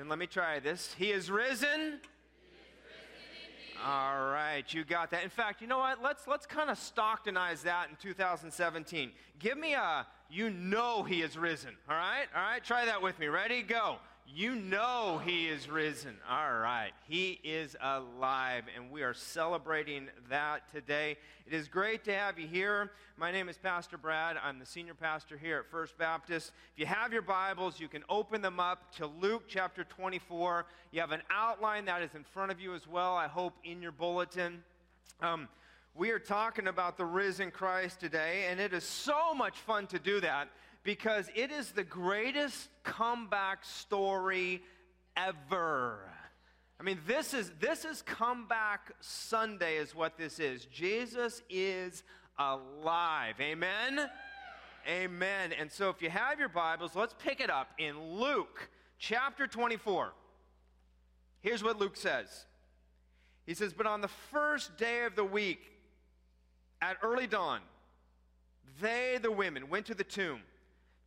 Then let me try this. He is risen. All right, you got that. In fact, you know what? Let's let's kind of Stocktonize that in 2017. Give me a you know he is risen. All right? All right, try that with me. Ready? Go. You know he is risen. All right. He is alive, and we are celebrating that today. It is great to have you here. My name is Pastor Brad. I'm the senior pastor here at First Baptist. If you have your Bibles, you can open them up to Luke chapter 24. You have an outline that is in front of you as well, I hope, in your bulletin. Um, we are talking about the risen Christ today, and it is so much fun to do that because it is the greatest comeback story ever. I mean, this is, this is comeback Sunday, is what this is. Jesus is alive. Amen? Amen. And so, if you have your Bibles, let's pick it up in Luke chapter 24. Here's what Luke says He says, But on the first day of the week, at early dawn, they, the women, went to the tomb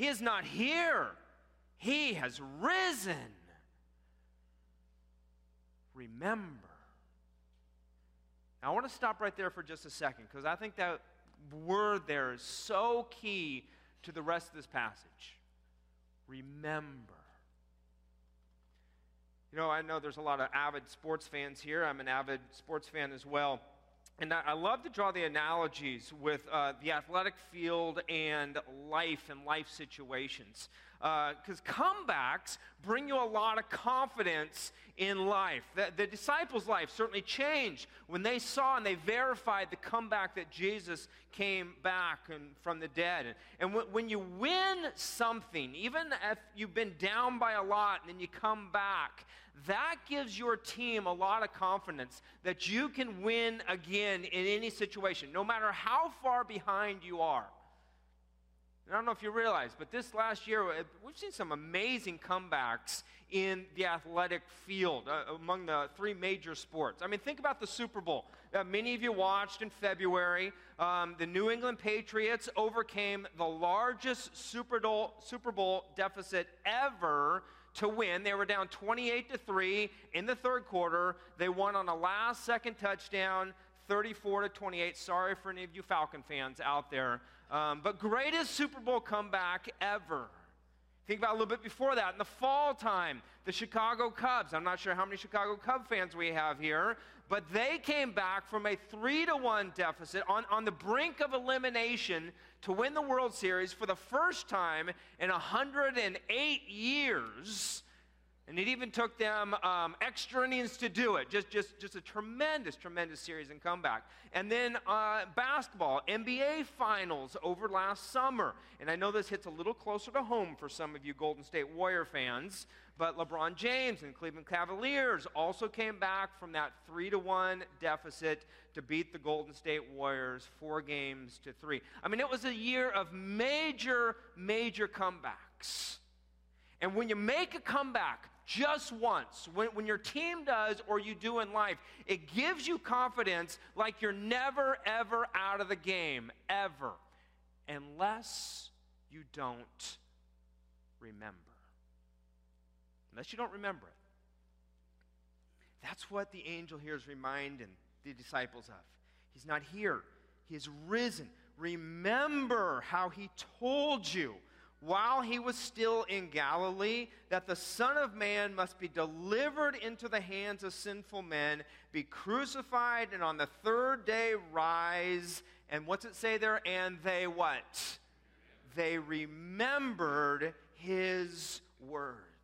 He is not here, He has risen. Remember. Now, I want to stop right there for just a second because I think that word there is so key to the rest of this passage. Remember. You know, I know there's a lot of avid sports fans here. I'm an avid sports fan as well. And I love to draw the analogies with uh, the athletic field and life and life situations. Because uh, comebacks bring you a lot of confidence in life. The, the, disciples' life certainly changed when they saw and they verified the comeback that Jesus came back and, from the dead. And, and w- when you win something, even if you've been down by a lot and then you come back, that gives your team a lot of confidence that you can win again in any situation, no matter how far behind you are. And I don't know if you realize, but this last year, uh, we've seen some amazing comebacks in the athletic field uh, among the three major sports. I mean, think about the Super Bowl. Uh, many of you watched in February. Um, the New England Patriots overcame the largest Super Bowl, Super Bowl deficit ever to win. They were down 28 to 3 in the third quarter. They won on a last second touchdown, 34 to 28. Sorry for any of you Falcon fans out there. Um, but greatest Super Bowl comeback ever. Think about a little bit before that. In the fall time, the Chicago Cubs. I'm not sure how many Chicago Cub fans we have here, but they came back from a three to one deficit on, on the brink of elimination to win the World Series for the first time in 108 years and it even took them um, extra innings to do it. Just, just, just a tremendous, tremendous series and comeback. And then uh, basketball, NBA finals over last summer. And I know this hits a little closer to home for some of you Golden State Warrior fans, but LeBron James and Cleveland Cavaliers also came back from that three to one deficit to beat the Golden State Warriors four games to three. I mean, it was a year of major, major comebacks. And when you make a comeback, just once, when, when your team does or you do in life, it gives you confidence like you're never, ever out of the game, ever, unless you don't remember. Unless you don't remember it. That's what the angel here is reminding the disciples of. He's not here, he is risen. Remember how he told you while he was still in Galilee that the Son of Man must be delivered into the hands of sinful men, be crucified, and on the third day rise. And what's it say there? And they what? They remembered his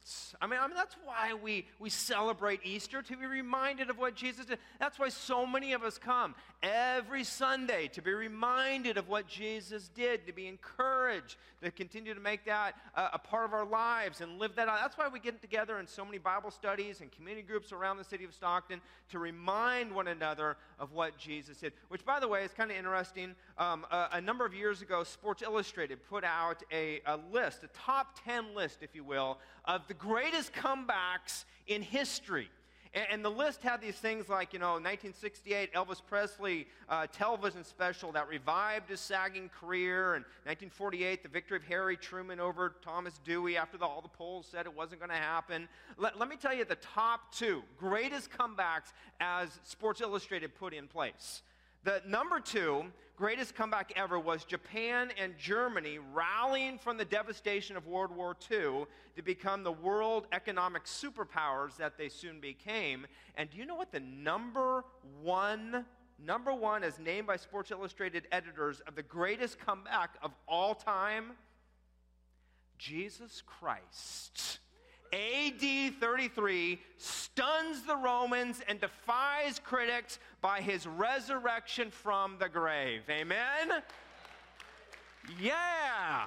words. I mean, I mean, that's why we, we celebrate Easter, to be reminded of what Jesus did. That's why so many of us come every Sunday to be reminded of what Jesus did, to be encouraged to continue to make that uh, a part of our lives and live that out. That's why we get together in so many Bible studies and community groups around the city of Stockton to remind one another of what Jesus did. Which, by the way, is kind of interesting. Um, a, a, number of years ago, Sports Illustrated put out a, a list, a top 10 list, if you will, of the greatest comebacks in history. And, and, the list had these things like, you know, 1968 Elvis Presley uh, television special that revived his sagging career, and 1948 the victory of Harry Truman over Thomas Dewey after the, all the polls said it wasn't going to happen. Let, let me tell you the top two greatest comebacks as Sports Illustrated put in place. The number two greatest comeback ever was Japan and Germany rallying from the devastation of World War II to become the world economic superpowers that they soon became. And do you know what the number one, number one, as named by Sports Illustrated editors of the greatest comeback of all time? Jesus Christ. AD 33 stuns the Romans and defies critics by his resurrection from the grave. Amen? Yeah.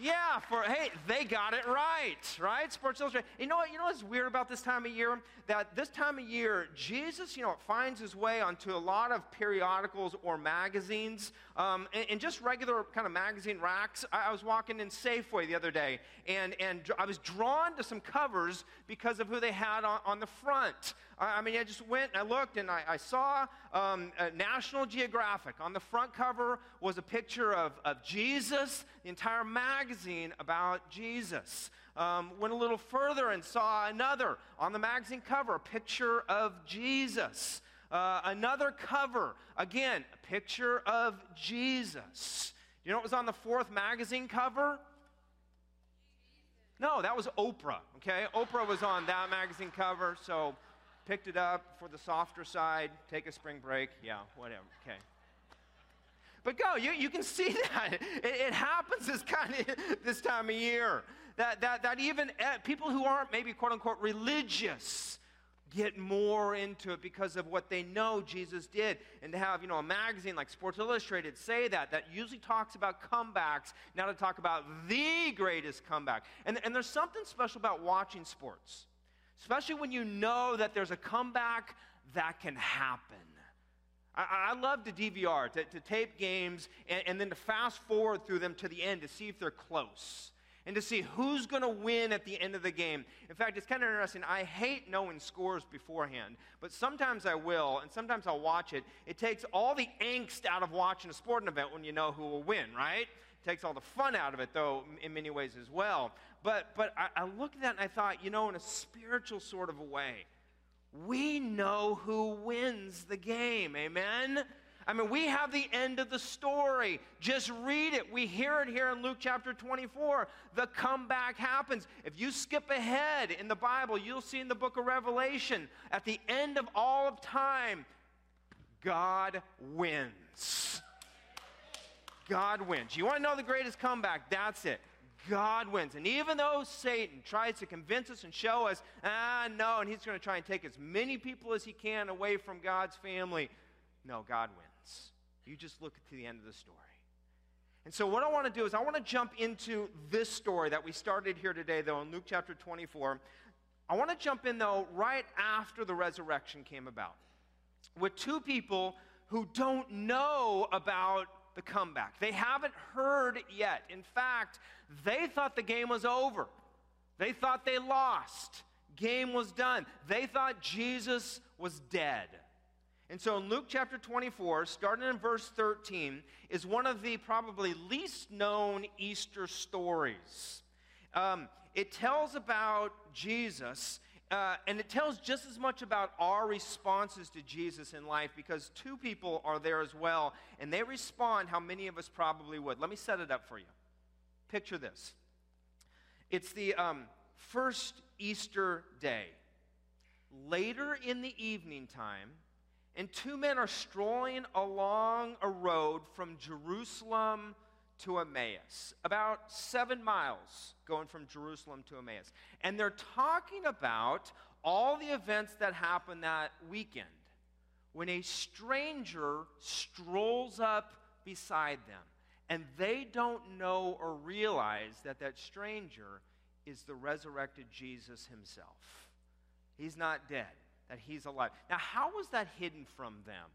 Yeah, for hey, they got it right, right? Sports Illustrated. You know what? You know what's weird about this time of year? That this time of year, Jesus, you know, finds his way onto a lot of periodicals or magazines, um, and, and, just regular kind of magazine racks. I, I, was walking in Safeway the other day, and and I was drawn to some covers because of who they had on, on the front. I, mean, I just went and I looked, and I, I saw um, National Geographic on the front cover was a picture of of Jesus. The entire magazine about Jesus. Um, went a little further and saw another on the magazine cover, a picture of Jesus. Uh, another cover, again, a picture of Jesus. You know what was on the fourth magazine cover? No, that was Oprah, okay? Oprah was on that magazine cover, so picked it up for the softer side, take a spring break, yeah, whatever, okay. But go, you, you can see that. It, it happens this kind of this time of year. That, that, that even eh, people who aren't maybe quote unquote religious get more into it because of what they know Jesus did. And to have, you know, a magazine like Sports Illustrated say that, that usually talks about comebacks, now to talk about the greatest comeback. And, and there's something special about watching sports, especially when you know that there's a comeback that can happen. I, I love to DVR, to, to tape games, and, and then to fast forward through them to the end to see if they're close and to see who's going to win at the end of the game. In fact, it's kind of interesting. I hate knowing scores beforehand, but sometimes I will, and sometimes I'll watch it. It takes all the angst out of watching a sporting event when you know who will win, right? Takes all the fun out of it, though, in many ways as well. But, but I, I looked at that and I thought, you know, in a spiritual sort of a way, we know who wins the game. Amen? I mean, we have the end of the story. Just read it. We hear it here in Luke chapter 24. The comeback happens. If you skip ahead in the Bible, you'll see in the book of Revelation, at the end of all of time, God wins. God wins. You want to know the greatest comeback? That's it. God wins. And even though Satan tries to convince us and show us, ah, no, and he's going to try and take as many people as he can away from God's family, no, God wins. You just look to the end of the story. And so, what I want to do is, I want to jump into this story that we started here today, though, in Luke chapter 24. I want to jump in, though, right after the resurrection came about, with two people who don't know about the comeback. They haven't heard yet. In fact, they thought the game was over, they thought they lost. Game was done. They thought Jesus was dead. And so in Luke chapter 24, starting in verse 13, is one of the probably least known Easter stories. Um, it tells about Jesus, uh, and it tells just as much about our responses to Jesus in life because two people are there as well, and they respond how many of us probably would. Let me set it up for you. Picture this it's the um, first Easter day. Later in the evening time, and two men are strolling along a road from Jerusalem to Emmaus, about seven miles going from Jerusalem to Emmaus. And they're talking about all the events that happened that weekend when a stranger strolls up beside them. And they don't know or realize that that stranger is the resurrected Jesus himself. He's not dead, that he's alive. Now, how was that hidden from them?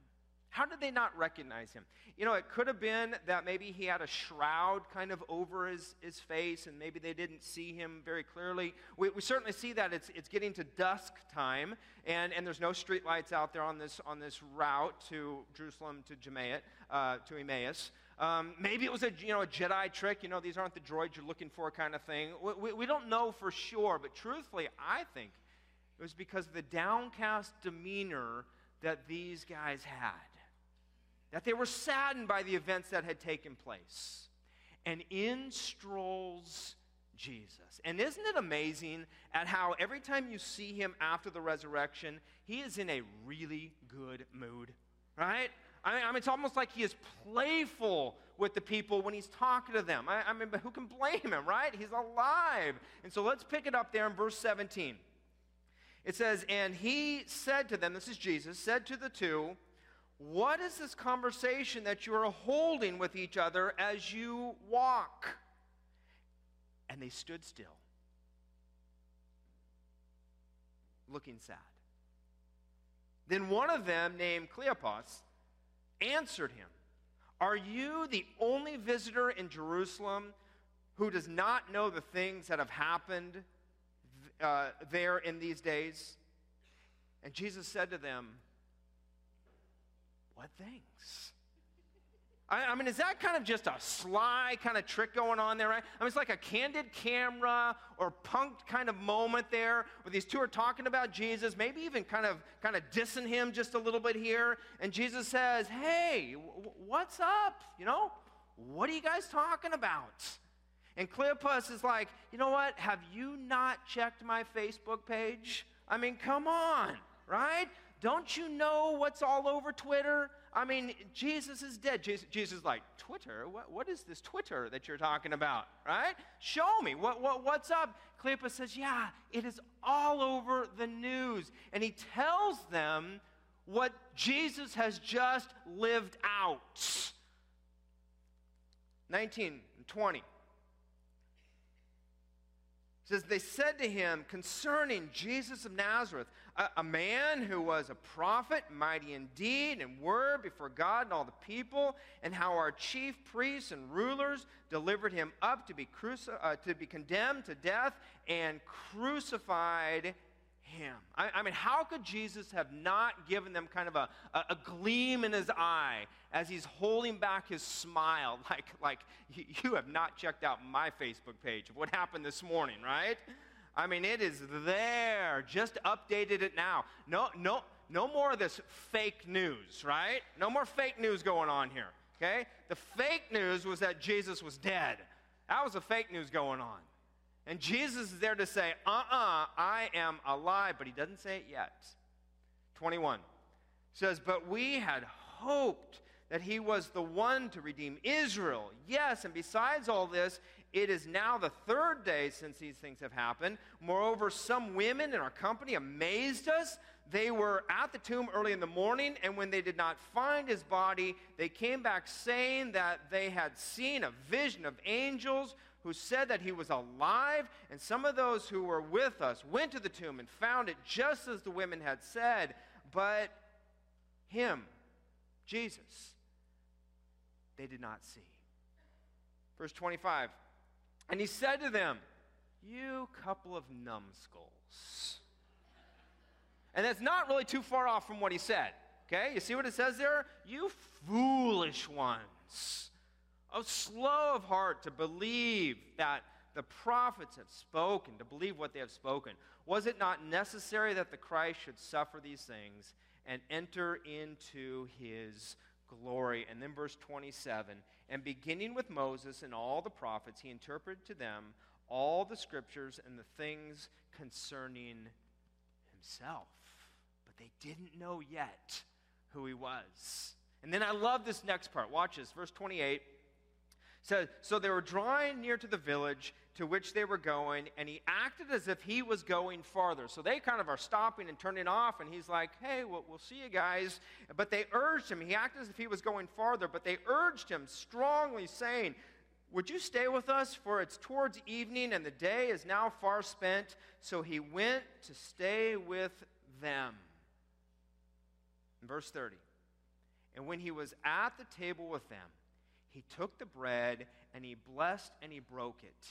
How did they not recognize him? You know, it could have been that maybe he had a shroud kind of over his, his face and maybe they didn't see him very clearly. We, we certainly see that it's, it's getting to dusk time and, and there's no streetlights out there on this, on this route to Jerusalem to, Jemaat, uh, to Emmaus. Um, maybe it was a, you know, a Jedi trick. You know, these aren't the droids you're looking for kind of thing. We, we, we don't know for sure, but truthfully, I think it was because of the downcast demeanor that these guys had that they were saddened by the events that had taken place. And in strolls Jesus. And isn't it amazing at how every time you see him after the resurrection, he is in a really good mood, right? I mean, it's almost like he is playful with the people when he's talking to them. I, I mean, who can blame him, right? He's alive. And so let's pick it up there in verse 17. It says, And he said to them, this is Jesus, said to the two, what is this conversation that you are holding with each other as you walk? And they stood still, looking sad. Then one of them, named Cleopas, answered him Are you the only visitor in Jerusalem who does not know the things that have happened uh, there in these days? And Jesus said to them, things? I, I, mean, is that kind of just a sly kind of trick going on there, right? I mean, it's like a candid camera or punked kind of moment there where these two are talking about Jesus, maybe even kind of kind of dissing him just a little bit here. And Jesus says, Hey, w- what's up? You know, what are you guys talking about? And Cleopas is like, You know what? Have you not checked my Facebook page? I mean, come on, right? Don't you know what's all over Twitter? I mean, Jesus is dead. Jesus, Jesus is like, Twitter? What, what is this Twitter that you're talking about? Right? Show me. What, what, what's up? Cleopas says, Yeah, it is all over the news. And he tells them what Jesus has just lived out. 19 and 20 says, They said to him concerning Jesus of Nazareth, a, a, man who was a prophet, mighty in deed and word before God and all the people, and how our chief priests and rulers delivered him up to be, cruci- uh, to be condemned to death and crucified him. I, I, mean, how could Jesus have not given them kind of a, a, a, gleam in his eye as he's holding back his smile, like, like you have not checked out my Facebook page of what happened this morning, right? I mean, it is there. Just updated it now. No, no, no more of this fake news, right? No more fake news going on here. Okay? The fake news was that Jesus was dead. That was the fake news going on. And Jesus is there to say, uh uh-uh, uh I am alive, but he doesn't say it yet. 21 says, But we had hoped that he was the one to redeem Israel. Yes, and besides all this, it is now the third day since these things have happened. Moreover, some women in our company amazed us. They were at the tomb early in the morning, and when they did not find his body, they came back saying that they had seen a vision of angels who said that he was alive, and some of those who were with us went to the tomb and found it just as the women had said, but him, Jesus, they did not see. Verse 25, and he said to them, You couple of numbskulls. And that's not really too far off from what he said. Okay? You see what it says there? You foolish ones oh, slow of heart to believe that the prophets have spoken, to believe what they have spoken. Was it not necessary that the Christ should suffer these things and enter into his glory? And then verse 27 and beginning with Moses and all the prophets, he interpreted to them all the scriptures and the things concerning himself. But they didn't know yet who he was. And then I love this next part. Watch this, verse 28 says so they were drawing near to the village to which they were going, and he acted as if he was going farther. So they kind of are stopping and turning off, and he's like, hey, we'll, we'll see you guys. But they urged him. He acted as if he was going farther, but they urged him strongly, saying, Would you stay with us? For it's towards evening, and the day is now far spent. So he went to stay with them. In verse 30. And when he was at the table with them, he took the bread and he blessed and he broke it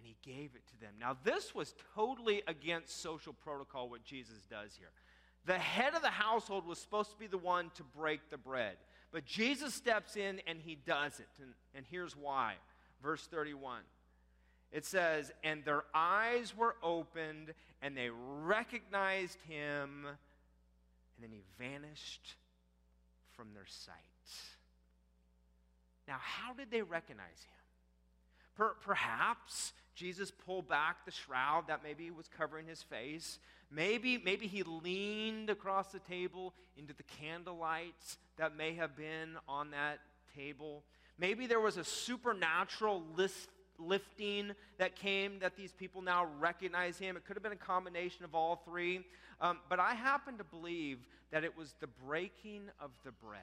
and he gave it to them. Now, this was totally against social protocol, what Jesus does here. The head of the household was supposed to be the one to break the bread. But Jesus steps in and he does it. And, and here's why. Verse 31. It says, And their eyes were opened, and they recognized him, and then he vanished from their sight. Now, how did they recognize him? Per- perhaps Jesus pulled back the shroud that maybe was covering his face. Maybe, maybe he leaned across the table into the candlelights that may have been on that table. Maybe there was a supernatural list, lifting that came that these people now recognize him. It could have been a combination of all three. Um, but I happen to believe that it was the breaking of the bread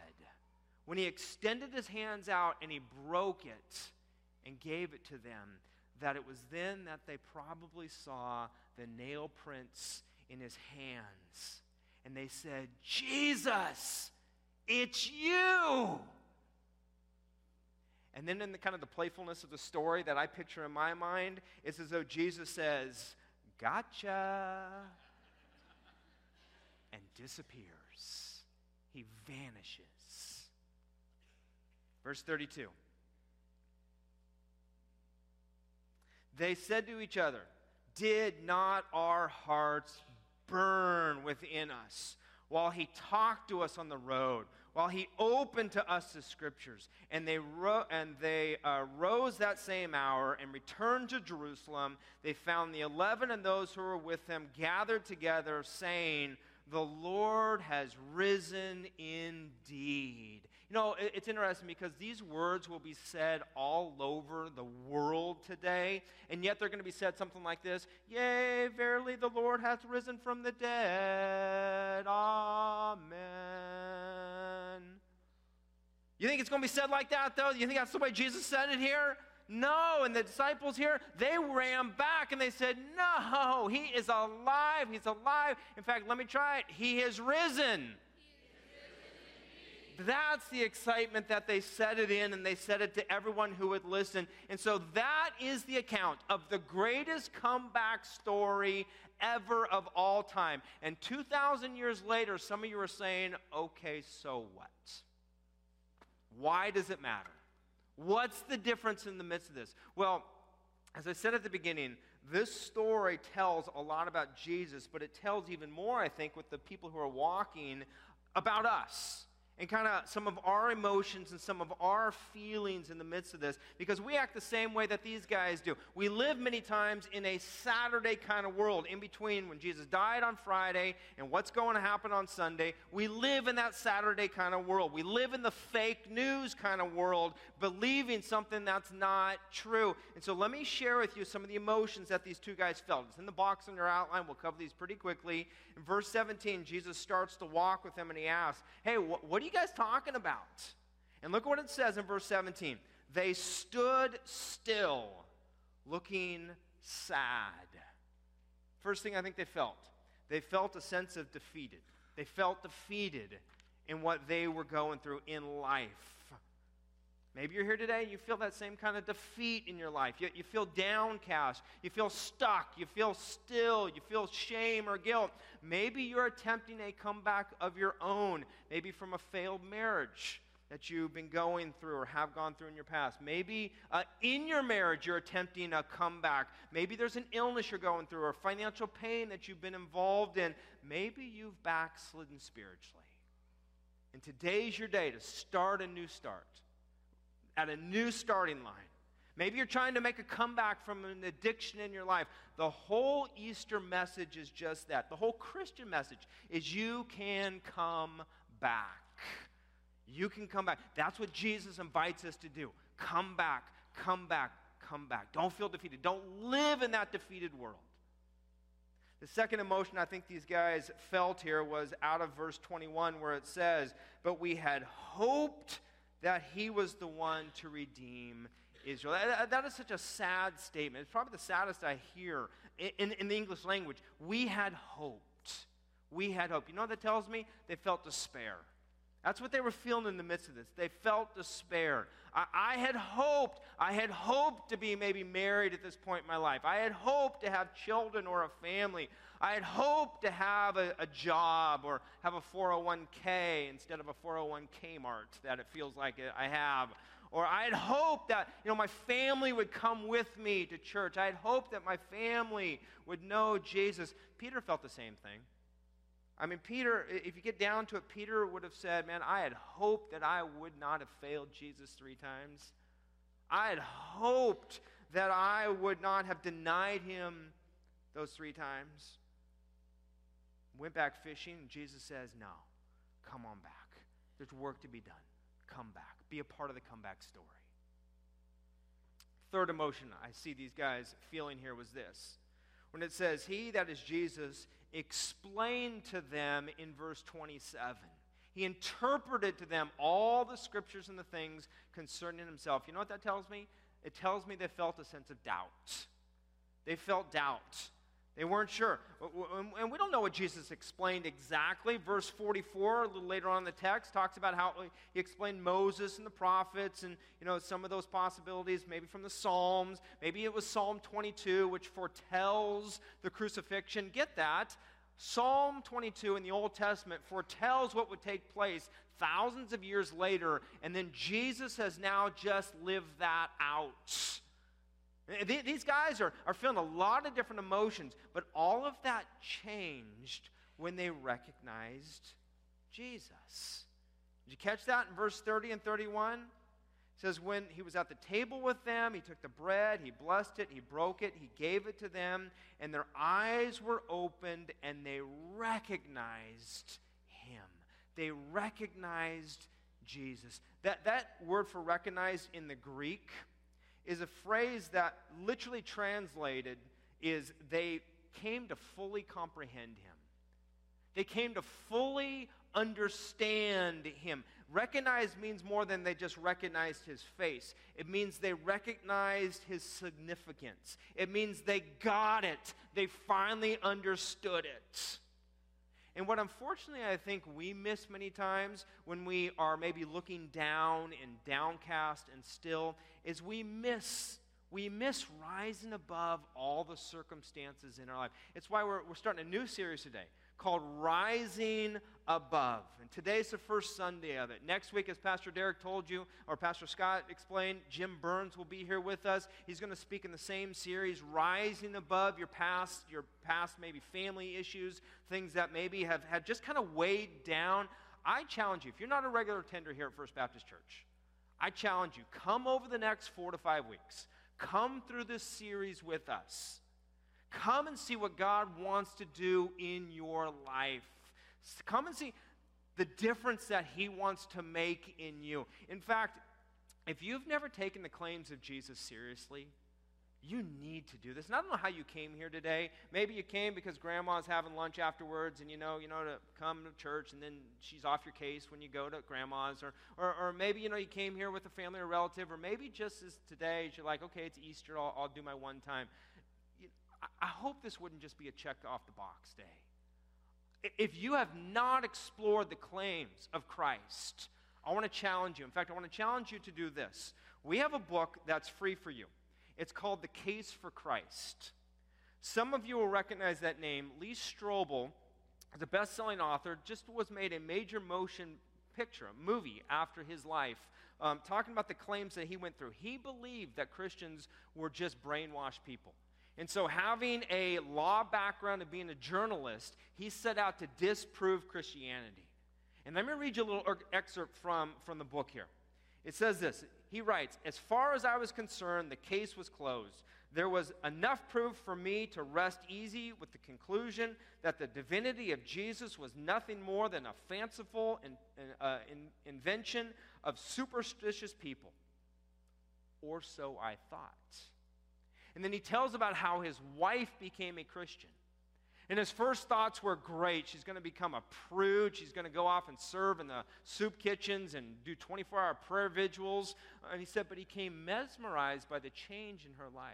when he extended his hands out and he broke it and gave it to them, that it was then that they probably saw the nail prints in his hands. And they said, Jesus, it's you. And then, in the kind of the playfulness of the story that I picture in my mind, it's as though Jesus says, Gotcha, and disappears. He vanishes. Verse 32. They said to each other, Did not our hearts burn within us while he talked to us on the road, while he opened to us the scriptures? And they, ro- and they uh, rose that same hour and returned to Jerusalem. They found the eleven and those who were with them gathered together, saying, The Lord has risen indeed you know, it's interesting because these words will be said all over the world today, and yet they're going to be said something like this Yea, verily the Lord hath risen from the dead. Amen. You think it's going to be said like that, though? You think that's the way Jesus said it here? No. And the disciples here, they ran back and they said, No, he is alive. He's alive. In fact, let me try it. He has risen. That's the excitement that they set it in, and they said it to everyone who would listen. And so that is the account of the greatest comeback story ever of all time. And 2,000 years later, some of you are saying, okay, so what? Why does it matter? What's the difference in the midst of this? Well, as I said at the beginning, this story tells a lot about Jesus, but it tells even more, I think, with the people who are walking about us and kind of some of our emotions and some of our feelings in the midst of this because we act the same way that these guys do. We live many times in a Saturday kind of world in between when Jesus died on Friday and what's going to happen on Sunday. We live in that Saturday kind of world. We live in the fake news kind of world, believing something that's not true. And so let me share with you some of the emotions that these two guys felt. It's in the box on your outline. We'll cover these pretty quickly. In verse 17, Jesus starts to walk with them and he asks, Hey, wh- what are you guys talking about? And look what it says in verse 17. They stood still, looking sad. First thing I think they felt, they felt a sense of defeated. They felt defeated in what they were going through in life. Maybe you're here today and you feel that same kind of defeat in your life. You, you feel downcast. You feel stuck. You feel still. You feel shame or guilt. Maybe you're attempting a comeback of your own, maybe from a failed marriage that you've been going through or have gone through in your past. Maybe uh, in your marriage you're attempting a comeback. Maybe there's an illness you're going through or financial pain that you've been involved in. Maybe you've backslidden spiritually. And today's your day to start a new start at a new starting line. Maybe you're trying to make a comeback from an addiction in your life. The whole Easter message is just that. The whole Christian message is you can come back. You can come back. That's what Jesus invites us to do. Come back, come back, come back. Don't feel defeated. Don't live in that defeated world. The second emotion I think these guys felt here was out of verse 21, where it says, But we had hoped that he was the one to redeem Israel. that, is such a sad statement. It's probably the saddest I hear in, in, in the English language. We had hoped. We had hope. You know what that tells me? They felt despair. That's what they were feeling in the midst of this. They felt despair. I, I, had hoped, I had hoped to be maybe married at this point in my life. I had hoped to have children or a family. I had hoped to have a, a job or have a 401k instead of a 401k mart that it feels like I have. Or I had hoped that, you know, my family would come with me to church. I had hoped that my family would know Jesus. Peter felt the same thing. I mean, Peter, if you get down to it, Peter would have said, Man, I had hoped that I would not have failed Jesus three times. I had hoped that I would not have denied him those three times. Went back fishing, and Jesus says, No, come on back. There's work to be done. Come back. Be a part of the comeback story. Third emotion I see these guys feeling here was this. When it says, He, that is Jesus, explained to them in verse 27. He interpreted to them all the scriptures and the things concerning himself. You know what that tells me? It tells me they felt a sense of doubt. They felt doubt. They weren't sure. And we don't know what Jesus explained exactly. Verse 44, a little later on in the text, talks about how he explained Moses and the prophets and, you know, some of those possibilities, maybe from the Psalms. Maybe it was Psalm 22, which foretells the crucifixion. Get that? Psalm 22 in the Old Testament foretells what would take place thousands of years later, and then Jesus has now just lived that out. Eh, these guys are, are feeling a lot of different emotions, but all of that changed when they recognized Jesus. Did you catch that in verse 30 and 31? It says, When he was at the table with them, he took the bread, he blessed it, he broke it, he gave it to them, and their eyes were opened and they recognized him. They recognized Jesus. That, that word for recognized in the Greek is a phrase that literally translated is they came to fully comprehend him. They came to fully understand him. Recognize means more than they just recognized his face. It means they recognized his significance. It means they got it. They finally understood it. And what unfortunately I think we miss many times when we are maybe looking down and downcast and still is we miss we miss rising above all the circumstances in our life. It's why we're, we're starting a new series today called Rising Above. And today's the first Sunday of it. Next week, as Pastor Derek told you, or Pastor Scott explained, Jim Burns will be here with us. He's going to speak in the same series, Rising Above your past, your past maybe family issues, things that maybe have had just kind of weighed down. I challenge you, if you're not a regular tender here at First Baptist Church, I challenge you, come over the next four to five weeks. Come through this series with us Come and see what God wants to do in your life. Come and see the difference that He wants to make in you. In fact, if you've never taken the claims of Jesus seriously, you need to do this. And I don't know how you came here today. Maybe you came because grandma's having lunch afterwards and you know, you know, to come to church and then she's off your case when you go to grandma's. Or, or, or maybe, you know, you came here with a family or relative. Or maybe just as today, you're like, okay, it's Easter, I'll, I'll do my one time. I hope this wouldn't just be a check off the box day. If you have not explored the claims of Christ, I want to challenge you. In fact, I want to challenge you to do this. We have a book that's free for you. It's called The Case for Christ. Some of you will recognize that name. Lee Strobel the best selling author, just was made a major motion picture, a movie after his life, um, talking about the claims that he went through. He believed that Christians were just brainwashed people. And so, having a law background and being a journalist, he set out to disprove Christianity. And let me read you a little excerpt from, from the book here. It says this He writes, As far as I was concerned, the case was closed. There was enough proof for me to rest easy with the conclusion that the divinity of Jesus was nothing more than a fanciful in, uh, in, invention of superstitious people. Or so I thought. And then he tells about how his wife became a Christian. And his first thoughts were great. She's going to become a prude. She's going to go off and serve in the soup kitchens and do 24 hour prayer vigils. And he said, but he came mesmerized by the change in her life.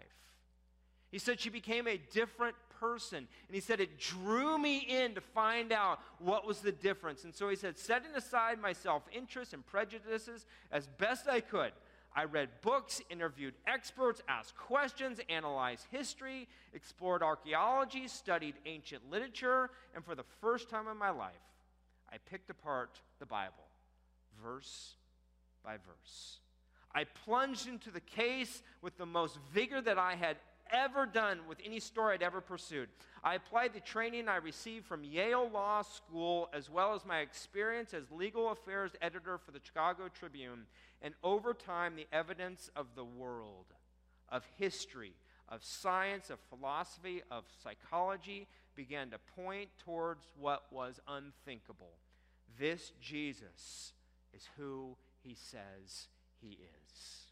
He said she became a different person. And he said it drew me in to find out what was the difference. And so he said, setting aside my self interest and prejudices as best I could, I read books, interviewed experts, asked questions, analyzed history, explored archaeology, studied ancient literature, and for the first time in my life, I picked apart the Bible, verse by verse. I plunged into the case with the most vigor that I had ever done with any story I'd ever pursued. I applied the training I received from Yale Law School as well as my experience as legal affairs editor for the Chicago Tribune and over time, the evidence of the world, of history, of science, of philosophy, of psychology began to point towards what was unthinkable. This Jesus is who he says he is.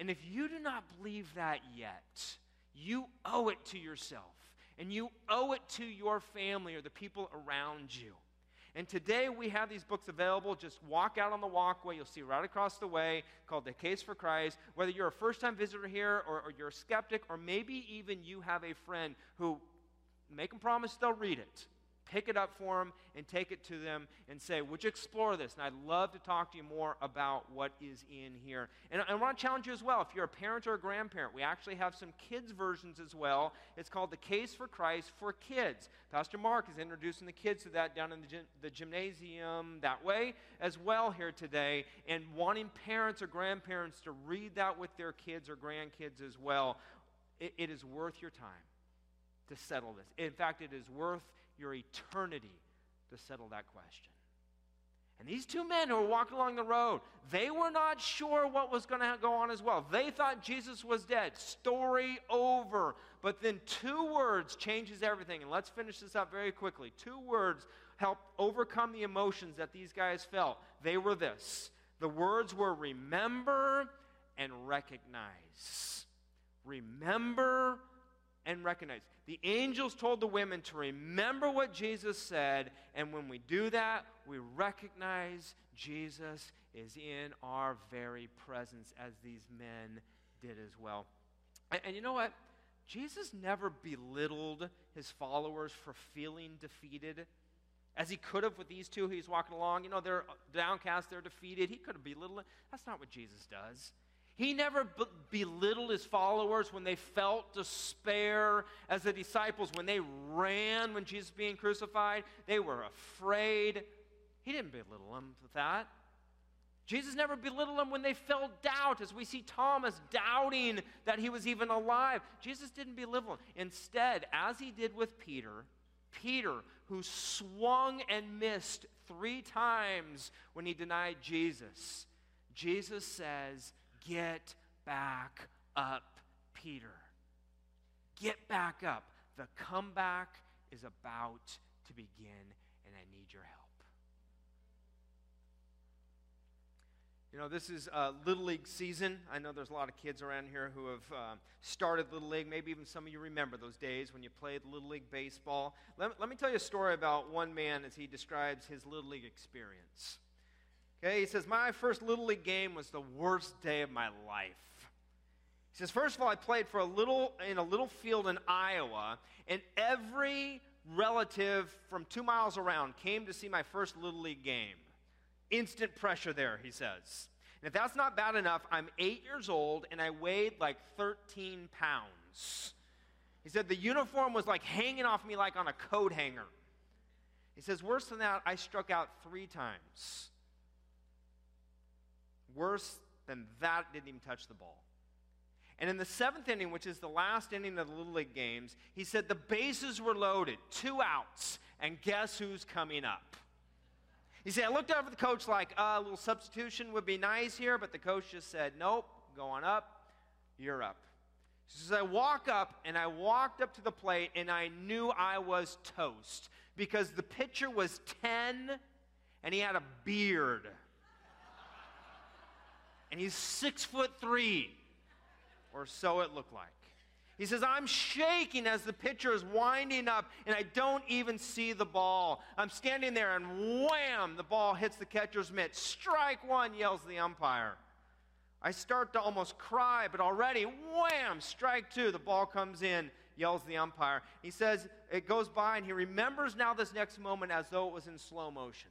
And if you do not believe that yet, you owe it to yourself and you owe it to your family or the people around you. And today we have these books available. Just walk out on the walkway. You'll see right across the way called The Case for Christ. Whether you're a first time visitor here or, or, you're a skeptic, or maybe even you have a friend who make them promise they'll read it pick it up for them and take it to them and say, Would you explore this? And I'd love to talk to you more about what is in here. And I want to challenge you as well. If you're a parent or a grandparent, we actually have some kids' versions as well. It's called The Case for Christ for Kids. Pastor Mark is introducing the kids to that down in the, the gymnasium that way as well here today, and wanting parents or grandparents to read that with their kids or grandkids as well. it, it is worth your time to settle this. In fact, it is worth your eternity to settle that question. And these two men who were walking along the road, they were not sure what was going to go on as well. They thought Jesus was dead. Story over. But then two words changes everything. And let's finish this up very quickly. Two words help overcome the emotions that these guys felt. They were this. The words were remember and recognize. Remember and recognize. The angels told the women to remember what Jesus said, and when we do that, we recognize Jesus is in our very presence, as these men did as well. And, and you know what? Jesus never belittled his followers for feeling defeated as he could have with these two he's walking along. You know, they're downcast, they're defeated. He could have belittled. That's not what Jesus does. He never be- belittled his followers when they felt despair as the disciples, when they ran when Jesus was being crucified, they were afraid. He didn't belittle them for that. Jesus never belittled them when they felt doubt, as we see Thomas doubting that he was even alive. Jesus didn't belittle them. Instead, as he did with Peter, Peter, who swung and missed three times when he denied Jesus, Jesus says, Get back up, Peter. Get back up. The comeback is about to begin, and I need your help. You know, this is uh, Little League season. I know there's a lot of kids around here who have uh, started Little League. Maybe even some of you remember those days when you played Little League baseball. Let, let me tell you a story about one man as he describes his Little League experience. Okay, he says, My first Little League game was the worst day of my life. He says, First of all, I played for a little in a little field in Iowa, and every relative from two miles around came to see my first Little League game. Instant pressure there, he says. And if that's not bad enough, I'm eight years old and I weighed like 13 pounds. He said the uniform was like hanging off me like on a coat hanger. He says, worse than that, I struck out three times. Worse than that, didn't even touch the ball. And in the seventh inning, which is the last inning of the Little League games, he said the bases were loaded, two outs, and guess who's coming up? He said, I looked over the coach like, uh, a little substitution would be nice here, but the coach just said, nope, going up, you're up. He says, I walk up and I walked up to the plate and I knew I was toast because the pitcher was 10 and he had a beard. And he's six foot three, or so it looked like. He says, I'm shaking as the pitcher is winding up, and I don't even see the ball. I'm standing there, and wham, the ball hits the catcher's mitt. Strike one, yells the umpire. I start to almost cry, but already, wham, strike two. The ball comes in, yells the umpire. He says, it goes by, and he remembers now this next moment as though it was in slow motion.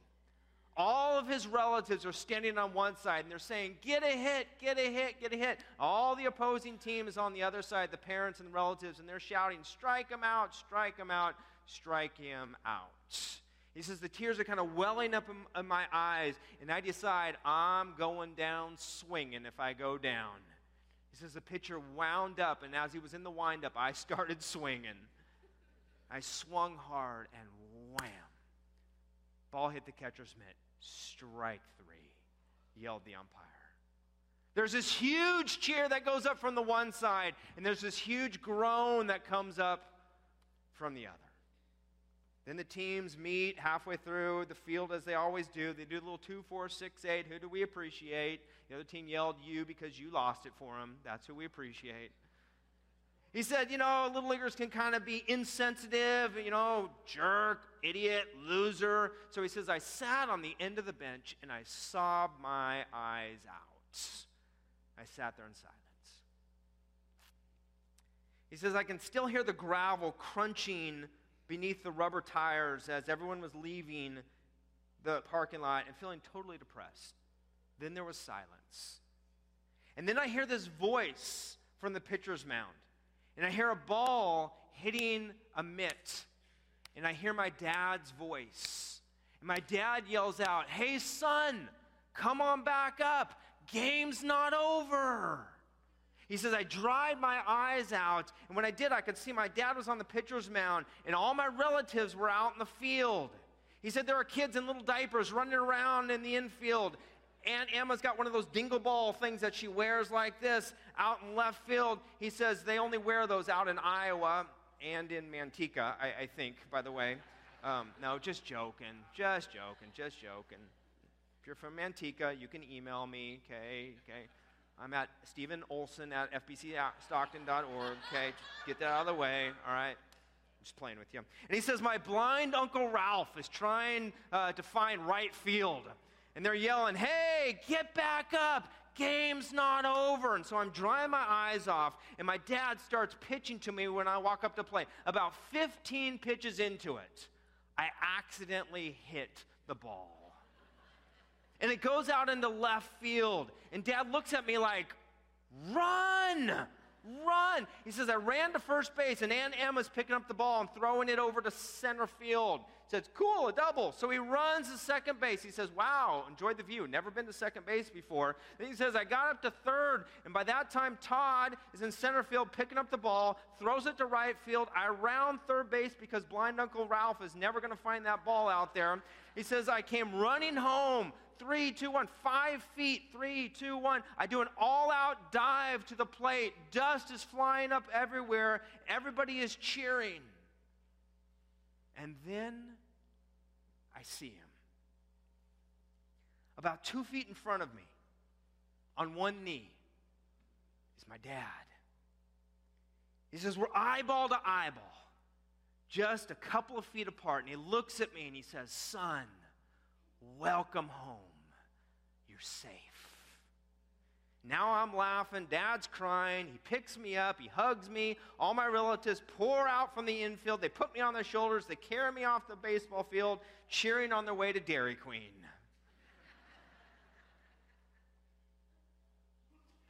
All of his relatives are standing on one side and they're saying, Get a hit, get a hit, get a hit. All the opposing team is on the other side, the parents and the relatives, and they're shouting, Strike him out, strike him out, strike him out. He says, The tears are kind of welling up in, my eyes, and I decide I'm going down swinging if I go down. He says, The pitcher wound up, and as he was in the windup, I started swinging. I swung hard, and Ball hit the catcher's mitt. Strike three, yelled the umpire. There's this huge cheer that goes up from the one side, and there's this huge groan that comes up from the other. Then the teams meet halfway through the field as they always do. They do a little two, four, six, eight. Who do we appreciate? The other team yelled you because you lost it for them. That's who we appreciate. He said, you know, little leaguers can kind of be insensitive, you know, jerk, idiot, loser. So he says, I sat on the end of the bench and I sobbed my eyes out. I sat there in silence. He says, I can still hear the gravel crunching beneath the rubber tires as everyone was leaving the parking lot and feeling totally depressed. Then there was silence. And then I hear this voice from the pitcher's mound and I hear a ball hitting a mitt, and I hear my dad's voice. And my dad yells out, Hey, son, come on back up. Game's not over. He says, I dried my eyes out, and when I did, I could see my dad was on the pitcher's mound, and all my relatives were out in the field. He said there are kids in little diapers running around in the infield, Aunt Emma's got one of those dingle ball things that she wears like this out in left field. He says they only wear those out in Iowa and in Manteca, I, I think, by the way. Um, no, just joking. Just joking. Just joking. If you're from Manteca, you can email me, okay? Okay. I'm at Stephen Olson at fbcstockton.org, okay? Get that out of the way, all right? Just playing with you. And he says, My blind Uncle Ralph is trying uh, to find right field and they're yelling, Hey, get back up. Game's not over. And so I'm drying my eyes off, and my dad starts pitching to me when I walk up to play. About 15 pitches into it, I accidentally hit the ball. And it goes out into left field. And dad looks at me like, Run! Run! He says, I ran to first base, and Aunt Emma's picking up the ball and throwing it over to center field says, Cool, a double. So he runs to second base. He says, Wow, enjoyed the view. Never been to second base before. Then he says, I got up to third. And by that time, Todd is in center field picking up the ball, throws it to right field. I round third base because blind Uncle Ralph is never going to find that ball out there. He says, I came running home. Three, two, one, five feet, three, two, one. I do an all out dive to the plate. Dust is flying up everywhere. Everybody is cheering. And then I see him. About two feet in front of me, on one knee, is my dad. He says, We're eyeball to eyeball, just a couple of feet apart. And he looks at me and he says, Son, welcome home. You're safe. Now I'm laughing. Dad's crying. He picks me up. He hugs me. All my relatives pour out from the infield. They put me on their shoulders. They carry me off the baseball field, cheering on their way to Dairy Queen.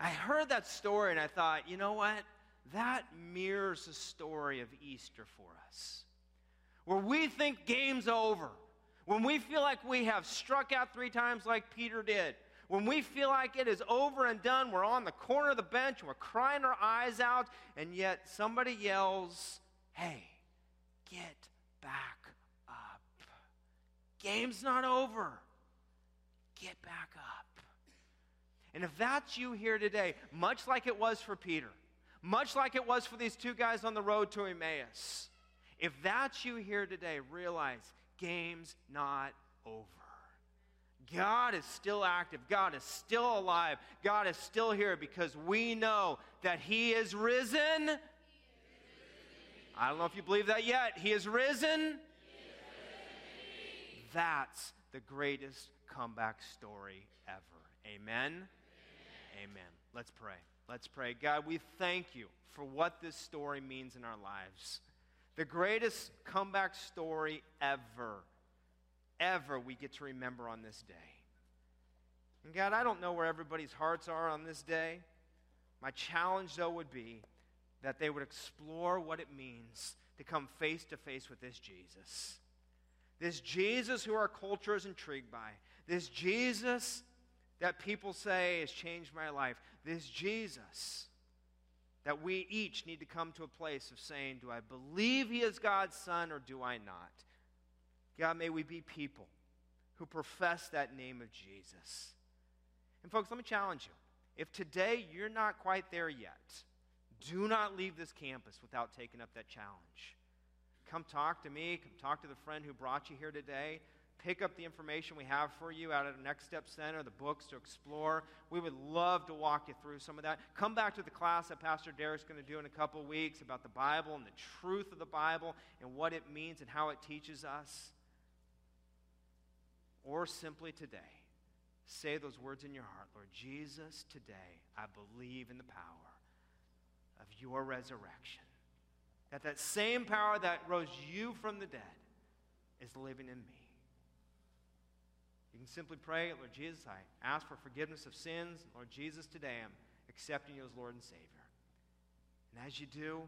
I heard that story and I thought, you know what? That mirrors the story of Easter for us. Where we think game's over, when we feel like we have struck out three times like Peter did, when we feel like it is over and done, we're on the corner of the bench we're crying our eyes out, and yet somebody yells, Hey, get back up. Game's not over. Get back up. And if that's you here today, much like it was for Peter, much like it was for these two guys on the road to Emmaus. If that's you here today, realize game's not over. God is still active. God is still alive. God is still here because we know that He is risen. I don't know if you believe that yet. He is risen. That's the greatest comeback story ever. Amen? Amen. Amen. Let's pray. Let's pray. God, we thank you for what this story means in our lives. The greatest comeback story ever, ever we get to remember on this day. And God, I don't know where everybody's hearts are on this day. My challenge, though, would be that they would explore what it means to come face to face with this Jesus. This Jesus who our culture is intrigued by. This Jesus that people say has changed my life. This Jesus that we each need to come to a place of saying, Do I believe he is God's son or do I not? God, may we be people who profess that name of Jesus. And, folks, let me challenge you. If today you're not quite there yet, do not leave this campus without taking up that challenge. Come talk to me. Come talk to the friend who brought you here today. Pick up the information we have for you out at the Next Step Center, the books to explore. We would love to walk you through some of that. Come back to the class that Pastor Derek's going to do in a couple weeks about the Bible and the truth of the Bible and what it means and how it teaches us. Or simply today, say those words in your heart Lord Jesus, today I believe in the power of your resurrection. That that same power that rose you from the dead is living in me. You can simply pray, Lord Jesus, I ask for forgiveness of sins. Lord Jesus, today I'm accepting you as Lord and Savior. And as you do,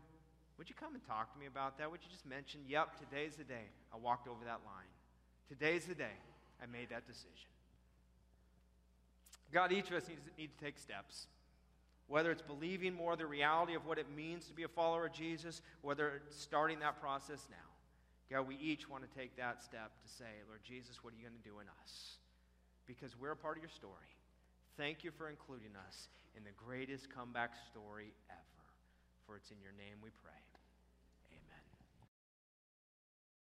would you come and talk to me about that? Would you just mention, yep, today's the day I walked over that line. Today's the day I made that decision. God, each of us needs, need to take steps. Whether it's believing more the reality of what it means to be a follower of Jesus, whether it's starting that process now. God, we each want to take that step to say, Lord Jesus, what are you going to do in us? Because we're a part of your story. Thank you for including us in the greatest comeback story ever. For it's in your name we pray.